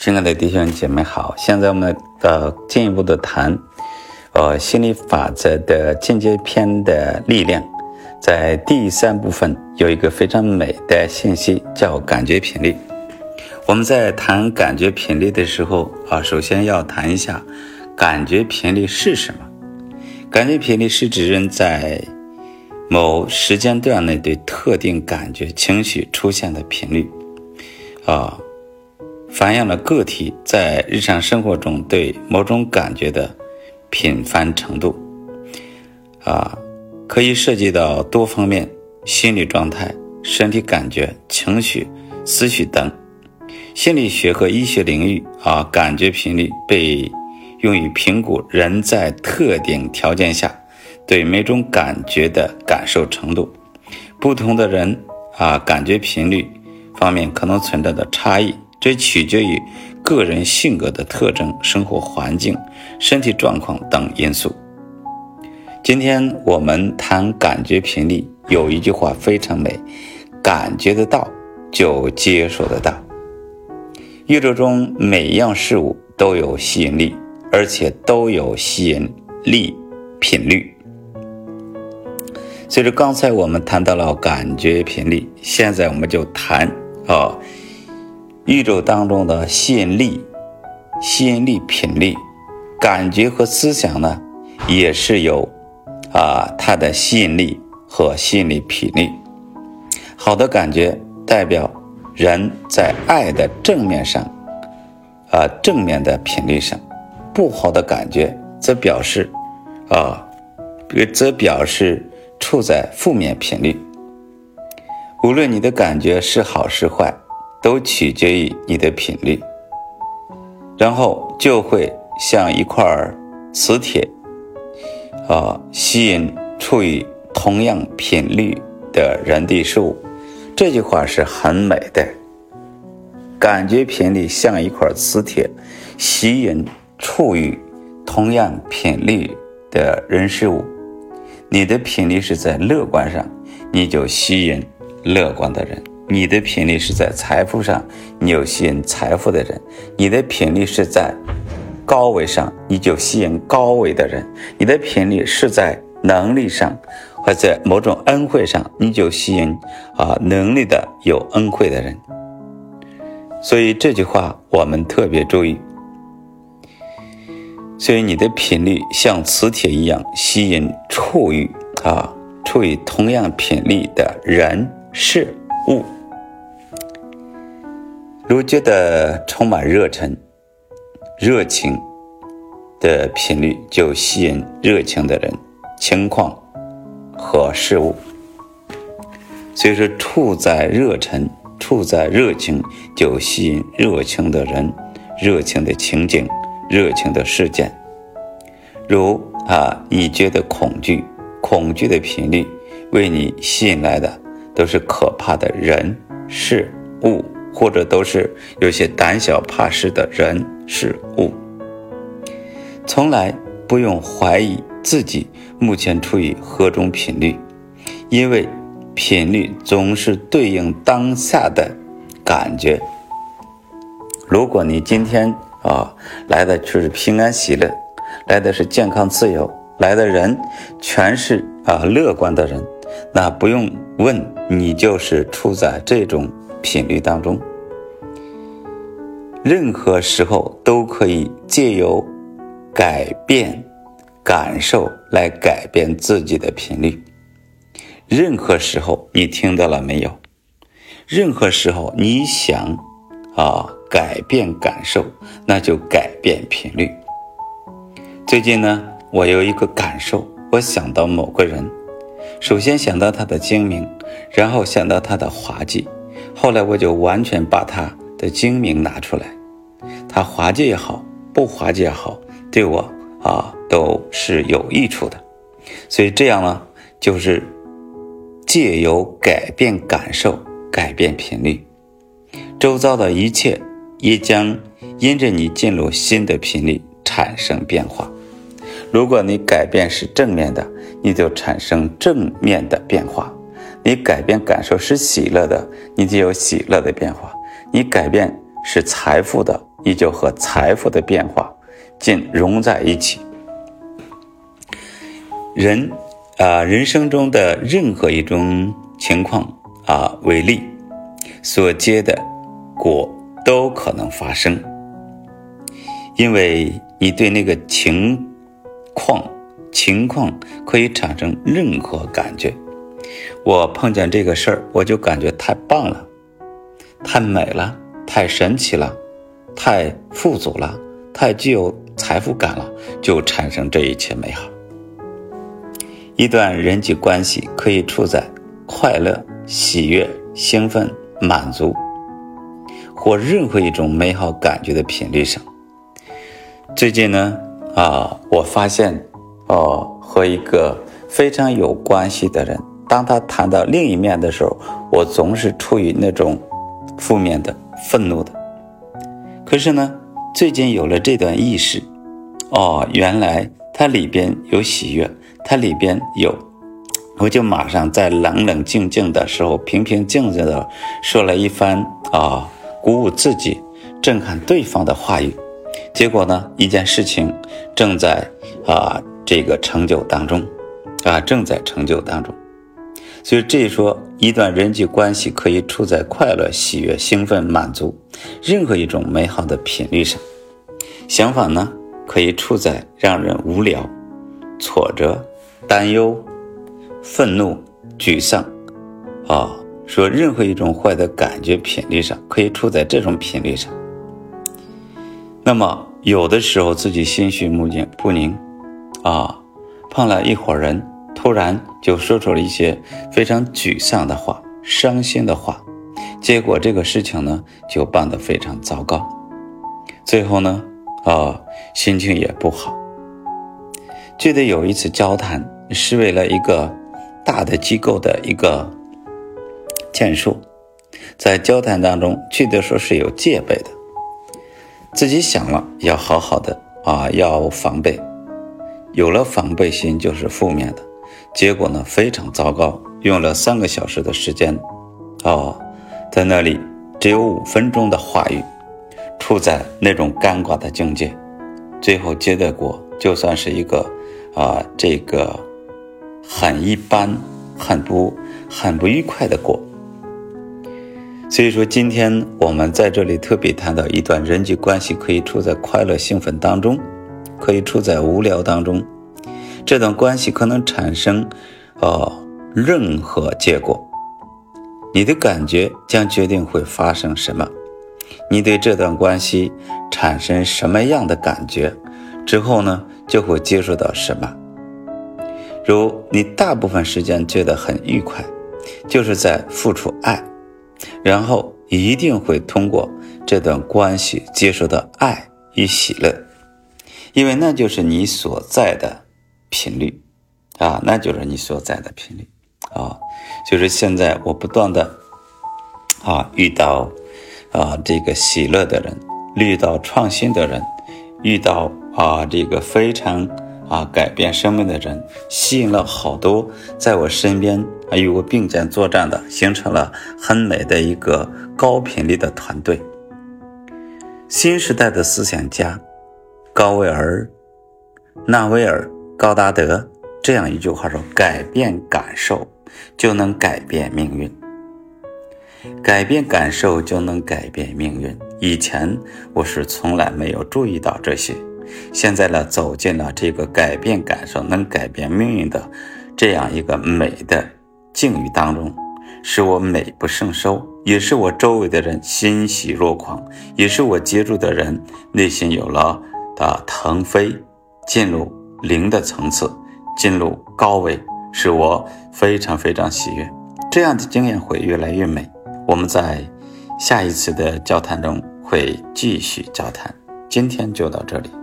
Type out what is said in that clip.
亲爱的弟兄姐妹好，现在我们呃进一步的谈，呃心理法则的进阶篇的力量，在第三部分有一个非常美的信息，叫感觉频率。我们在谈感觉频率的时候啊，首先要谈一下感觉频率是什么。感觉频率是指人在某时间段内对特定感觉、情绪出现的频率啊。反映了个体在日常生活中对某种感觉的频繁程度，啊，可以涉及到多方面：心理状态、身体感觉、情绪、思绪等。心理学和医学领域啊，感觉频率被用于评估人在特定条件下对每种感觉的感受程度。不同的人啊，感觉频率方面可能存在的差异。这取决于个人性格的特征、生活环境、身体状况等因素。今天我们谈感觉频率，有一句话非常美：“感觉得到，就接受得到。”宇宙中每一样事物都有吸引力，而且都有吸引力频率。所以说，刚才我们谈到了感觉频率，现在我们就谈啊。宇宙当中的吸引力、吸引力频率、感觉和思想呢，也是有啊它的吸引力和吸引力频率。好的感觉代表人在爱的正面上，啊正面的频率上；不好的感觉则表示啊，则表示处在负面频率。无论你的感觉是好是坏。都取决于你的频率，然后就会像一块磁铁，啊，吸引处于同样频率的人的事物。这句话是很美的。感觉频率像一块磁铁，吸引处于同样频率的人事物。你的频率是在乐观上，你就吸引乐观的人。你的频率是在财富上，你有吸引财富的人；你的频率是在高维上，你就吸引高维的人；你的频率是在能力上，或在某种恩惠上，你就吸引啊能力的有恩惠的人。所以这句话我们特别注意。所以你的频率像磁铁一样，吸引处于啊处于同样频率的人事物。如觉得充满热忱、热情的频率，就吸引热情的人、情况和事物。所以说，处在热忱、处在热情，就吸引热情的人、热情的情景、热情的事件。如啊，你觉得恐惧，恐惧的频率为你吸引来的都是可怕的人、事物。或者都是有些胆小怕事的人事物，从来不用怀疑自己目前处于何种频率，因为频率总是对应当下的感觉。如果你今天啊来的却是平安喜乐，来的是健康自由，来的人全是啊乐观的人，那不用问，你就是处在这种。频率当中，任何时候都可以借由改变感受来改变自己的频率。任何时候，你听到了没有？任何时候你想啊改变感受，那就改变频率。最近呢，我有一个感受，我想到某个人，首先想到他的精明，然后想到他的滑稽。后来我就完全把他的精明拿出来，他滑稽也好，不滑稽也好，对我啊都是有益处的。所以这样呢，就是借由改变感受，改变频率，周遭的一切也将因着你进入新的频率产生变化。如果你改变是正面的，你就产生正面的变化。你改变感受是喜乐的，你就有喜乐的变化；你改变是财富的你就和财富的变化尽融在一起。人啊，人生中的任何一种情况啊为例，所结的果都可能发生，因为你对那个情况情况可以产生任何感觉。我碰见这个事儿，我就感觉太棒了，太美了，太神奇了，太富足了，太具有财富感了，就产生这一切美好。一段人际关系可以处在快乐、喜悦、兴奋、满足或任何一种美好感觉的频率上。最近呢，啊，我发现，哦，和一个非常有关系的人。当他谈到另一面的时候，我总是处于那种负面的、愤怒的。可是呢，最近有了这段意识，哦，原来它里边有喜悦，它里边有，我就马上在冷冷静静的时候，平平静静的说了一番啊，鼓舞自己、震撼对方的话语。结果呢，一件事情正在啊这个成就当中，啊正在成就当中。所以，这一说，一段人际关系可以处在快乐、喜悦、兴奋、满足，任何一种美好的频率上；相反呢，可以处在让人无聊、挫折、担忧、愤怒、沮丧，啊，说任何一种坏的感觉频率上，可以处在这种频率上。那么，有的时候自己心绪不宁，不宁，啊，碰了一伙人。突然就说出了一些非常沮丧的话、伤心的话，结果这个事情呢就办得非常糟糕，最后呢，啊，心情也不好。记得有一次交谈是为了一个大的机构的一个建树，在交谈当中，记得说是有戒备的，自己想了要好好的啊，要防备，有了防备心就是负面的。结果呢非常糟糕，用了三个小时的时间，哦，在那里只有五分钟的话语，处在那种尴尬的境界，最后结的果就算是一个啊，这个很一般、很不、很不愉快的果。所以说，今天我们在这里特别谈到一段人际关系可以处在快乐、兴奋当中，可以处在无聊当中。这段关系可能产生，呃，任何结果，你的感觉将决定会发生什么。你对这段关系产生什么样的感觉，之后呢，就会接触到什么。如你大部分时间觉得很愉快，就是在付出爱，然后一定会通过这段关系接受到爱与喜乐，因为那就是你所在的。频率，啊，那就是你所在的频率，啊，就是现在我不断的，啊，遇到，啊，这个喜乐的人，遇到创新的人，遇到啊，这个非常啊改变生命的人，吸引了好多在我身边啊与我并肩作战的，形成了很美的一个高频率的团队。新时代的思想家高维尔、纳维尔。高达德这样一句话说：“改变感受就能改变命运，改变感受就能改变命运。”以前我是从来没有注意到这些，现在呢，走进了这个改变感受能改变命运的这样一个美的境遇当中，使我美不胜收，也是我周围的人欣喜若狂，也是我接触的人内心有了的腾飞，进入。零的层次进入高位，使我非常非常喜悦。这样的经验会越来越美。我们在下一次的交谈中会继续交谈。今天就到这里。